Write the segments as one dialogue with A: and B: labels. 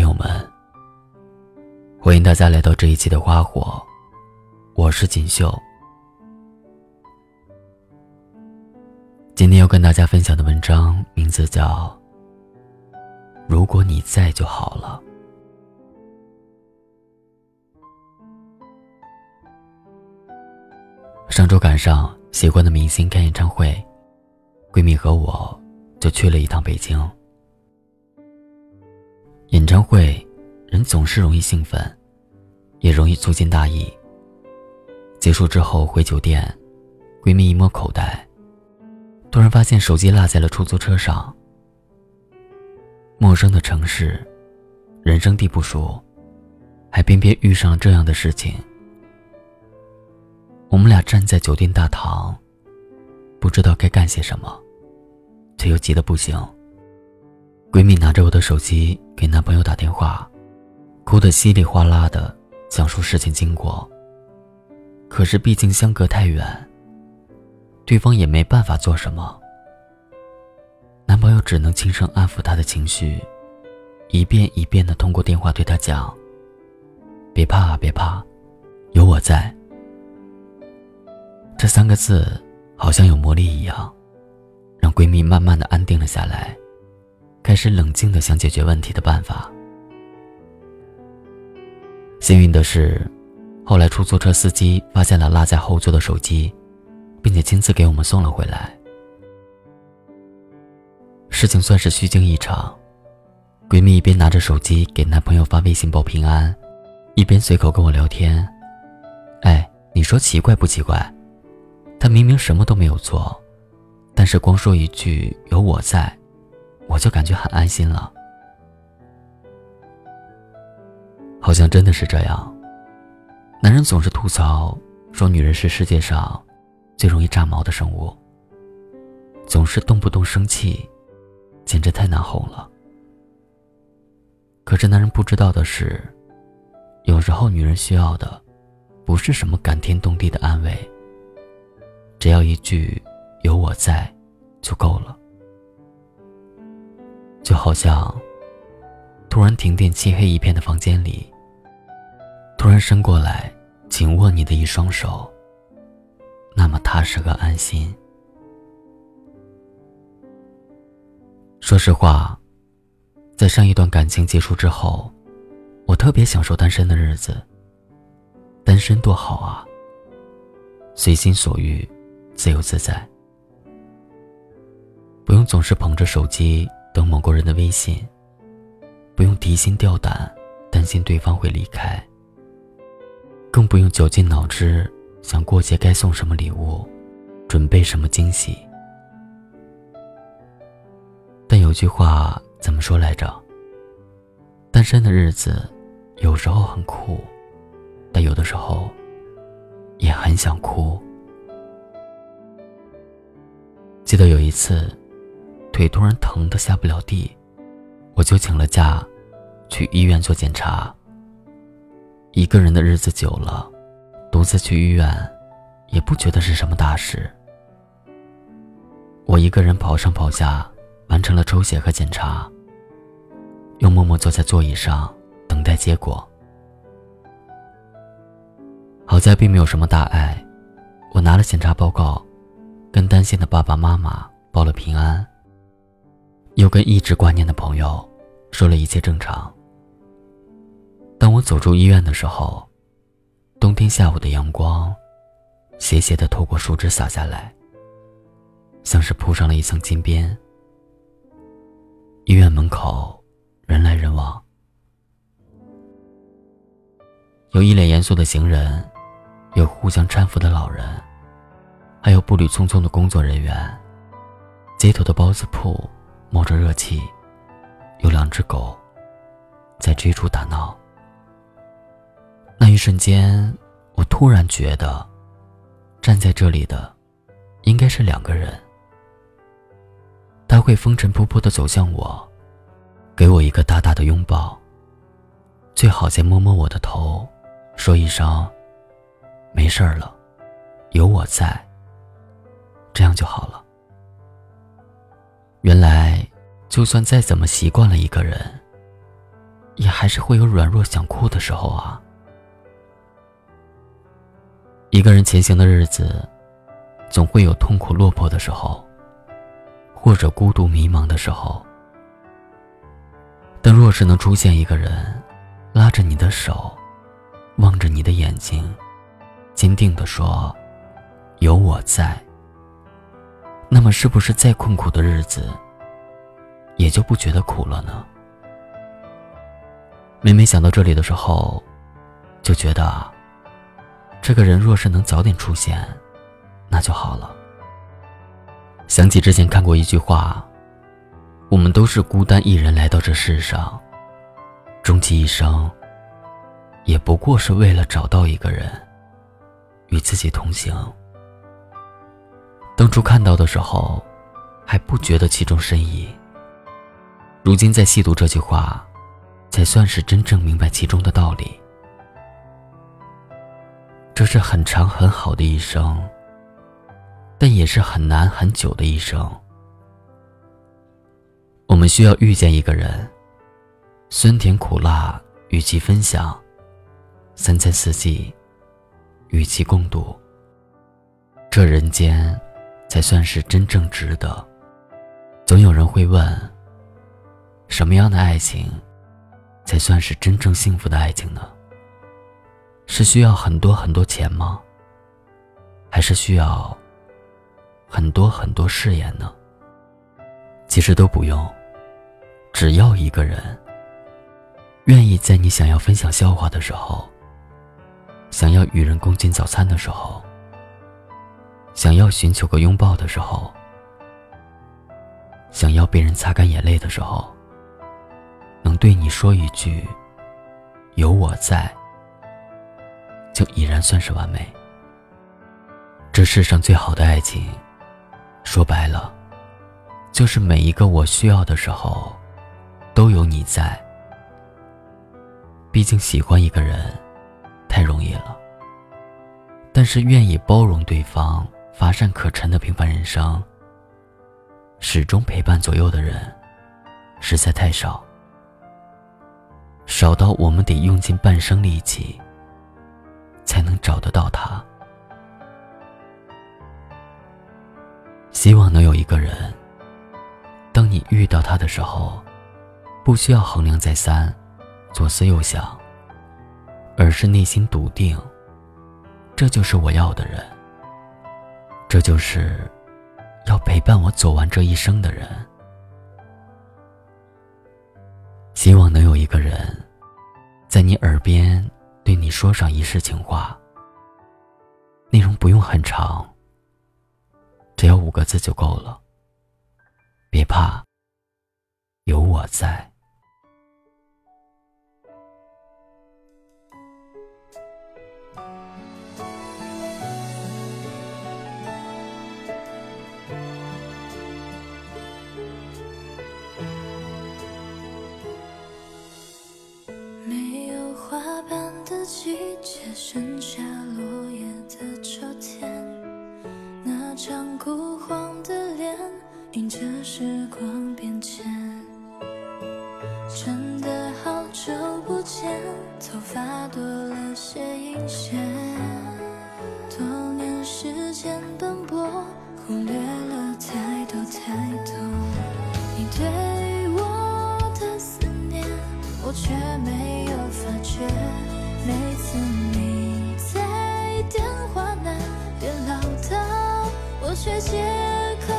A: 听友们，欢迎大家来到这一期的《花火》，我是锦绣。今天要跟大家分享的文章名字叫《如果你在就好了》。上周赶上喜欢的明星开演唱会，闺蜜和我就去了一趟北京。演唱会，人总是容易兴奋，也容易粗心大意。结束之后回酒店，闺蜜一摸口袋，突然发现手机落在了出租车上。陌生的城市，人生地不熟，还偏偏遇上了这样的事情。我们俩站在酒店大堂，不知道该干些什么，却又急得不行。闺蜜拿着我的手机给男朋友打电话，哭得稀里哗啦的讲述事情经过。可是毕竟相隔太远，对方也没办法做什么。男朋友只能轻声安抚她的情绪，一遍一遍的通过电话对她讲：“别怕，别怕，有我在。”这三个字好像有魔力一样，让闺蜜慢慢的安定了下来，开始冷静的想解决问题的办法。幸运的是，后来出租车司机发现了落在后座的手机，并且亲自给我们送了回来。事情算是虚惊一场，闺蜜一边拿着手机给男朋友发微信报平安，一边随口跟我聊天：“哎，你说奇怪不奇怪？”他明明什么都没有做，但是光说一句“有我在”，我就感觉很安心了。好像真的是这样。男人总是吐槽说女人是世界上最容易炸毛的生物，总是动不动生气，简直太难哄了。可是男人不知道的是，有时候女人需要的，不是什么感天动地的安慰。只要一句“有我在”，就够了。就好像突然停电、漆黑一片的房间里，突然伸过来紧握你的一双手，那么踏实和安心。说实话，在上一段感情结束之后，我特别享受单身的日子。单身多好啊，随心所欲。自由自在，不用总是捧着手机等某个人的微信，不用提心吊胆担心对方会离开，更不用绞尽脑汁想过节该送什么礼物，准备什么惊喜。但有句话怎么说来着？单身的日子有时候很酷，但有的时候也很想哭。记得有一次，腿突然疼得下不了地，我就请了假，去医院做检查。一个人的日子久了，独自去医院，也不觉得是什么大事。我一个人跑上跑下，完成了抽血和检查，又默默坐在座椅上等待结果。好在并没有什么大碍，我拿了检查报告。跟担心的爸爸妈妈报了平安，又跟一直挂念的朋友说了一切正常。当我走出医院的时候，冬天下午的阳光斜斜的透过树枝洒下来，像是铺上了一层金边。医院门口人来人往，有一脸严肃的行人，有互相搀扶的老人。还有步履匆匆的工作人员，街头的包子铺冒着热气，有两只狗在追逐打闹。那一瞬间，我突然觉得，站在这里的应该是两个人。他会风尘仆仆的走向我，给我一个大大的拥抱，最好再摸摸我的头，说一声：“没事儿了，有我在。”这样就好了。原来，就算再怎么习惯了一个人，也还是会有软弱想哭的时候啊。一个人前行的日子，总会有痛苦落魄的时候，或者孤独迷茫的时候。但若是能出现一个人，拉着你的手，望着你的眼睛，坚定地说：“有我在。”那么，是不是再困苦的日子，也就不觉得苦了呢？每每想到这里的时候，就觉得，这个人若是能早点出现，那就好了。想起之前看过一句话：“我们都是孤单一人来到这世上，终其一生，也不过是为了找到一个人，与自己同行。”当初看到的时候，还不觉得其中深意。如今再细读这句话，才算是真正明白其中的道理。这是很长很好的一生，但也是很难很久的一生。我们需要遇见一个人，酸甜苦辣与其分享，三餐四季与其共度。这人间。才算是真正值得。总有人会问：什么样的爱情，才算是真正幸福的爱情呢？是需要很多很多钱吗？还是需要很多很多誓言呢？其实都不用，只要一个人愿意在你想要分享笑话的时候，想要与人共进早餐的时候。想要寻求个拥抱的时候，想要被人擦干眼泪的时候，能对你说一句“有我在”，就已然算是完美。这世上最好的爱情，说白了，就是每一个我需要的时候，都有你在。毕竟喜欢一个人，太容易了，但是愿意包容对方。乏善可陈的平凡人生，始终陪伴左右的人，实在太少，少到我们得用尽半生力气，才能找得到他。希望能有一个人，当你遇到他的时候，不需要衡量再三，左思右想，而是内心笃定，这就是我要的人。这就是要陪伴我走完这一生的人。希望能有一个人，在你耳边对你说上一世情话。内容不用很长，只要五个字就够了。别怕，有我在。
B: 多了些银线。多年时间奔波，忽略了太多太多。你对我的思念，我却没有发觉。每次你在电话那边唠叨，我却借口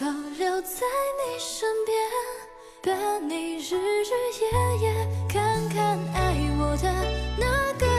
B: 靠留在你身边，伴你日日夜夜，看看爱我的那个。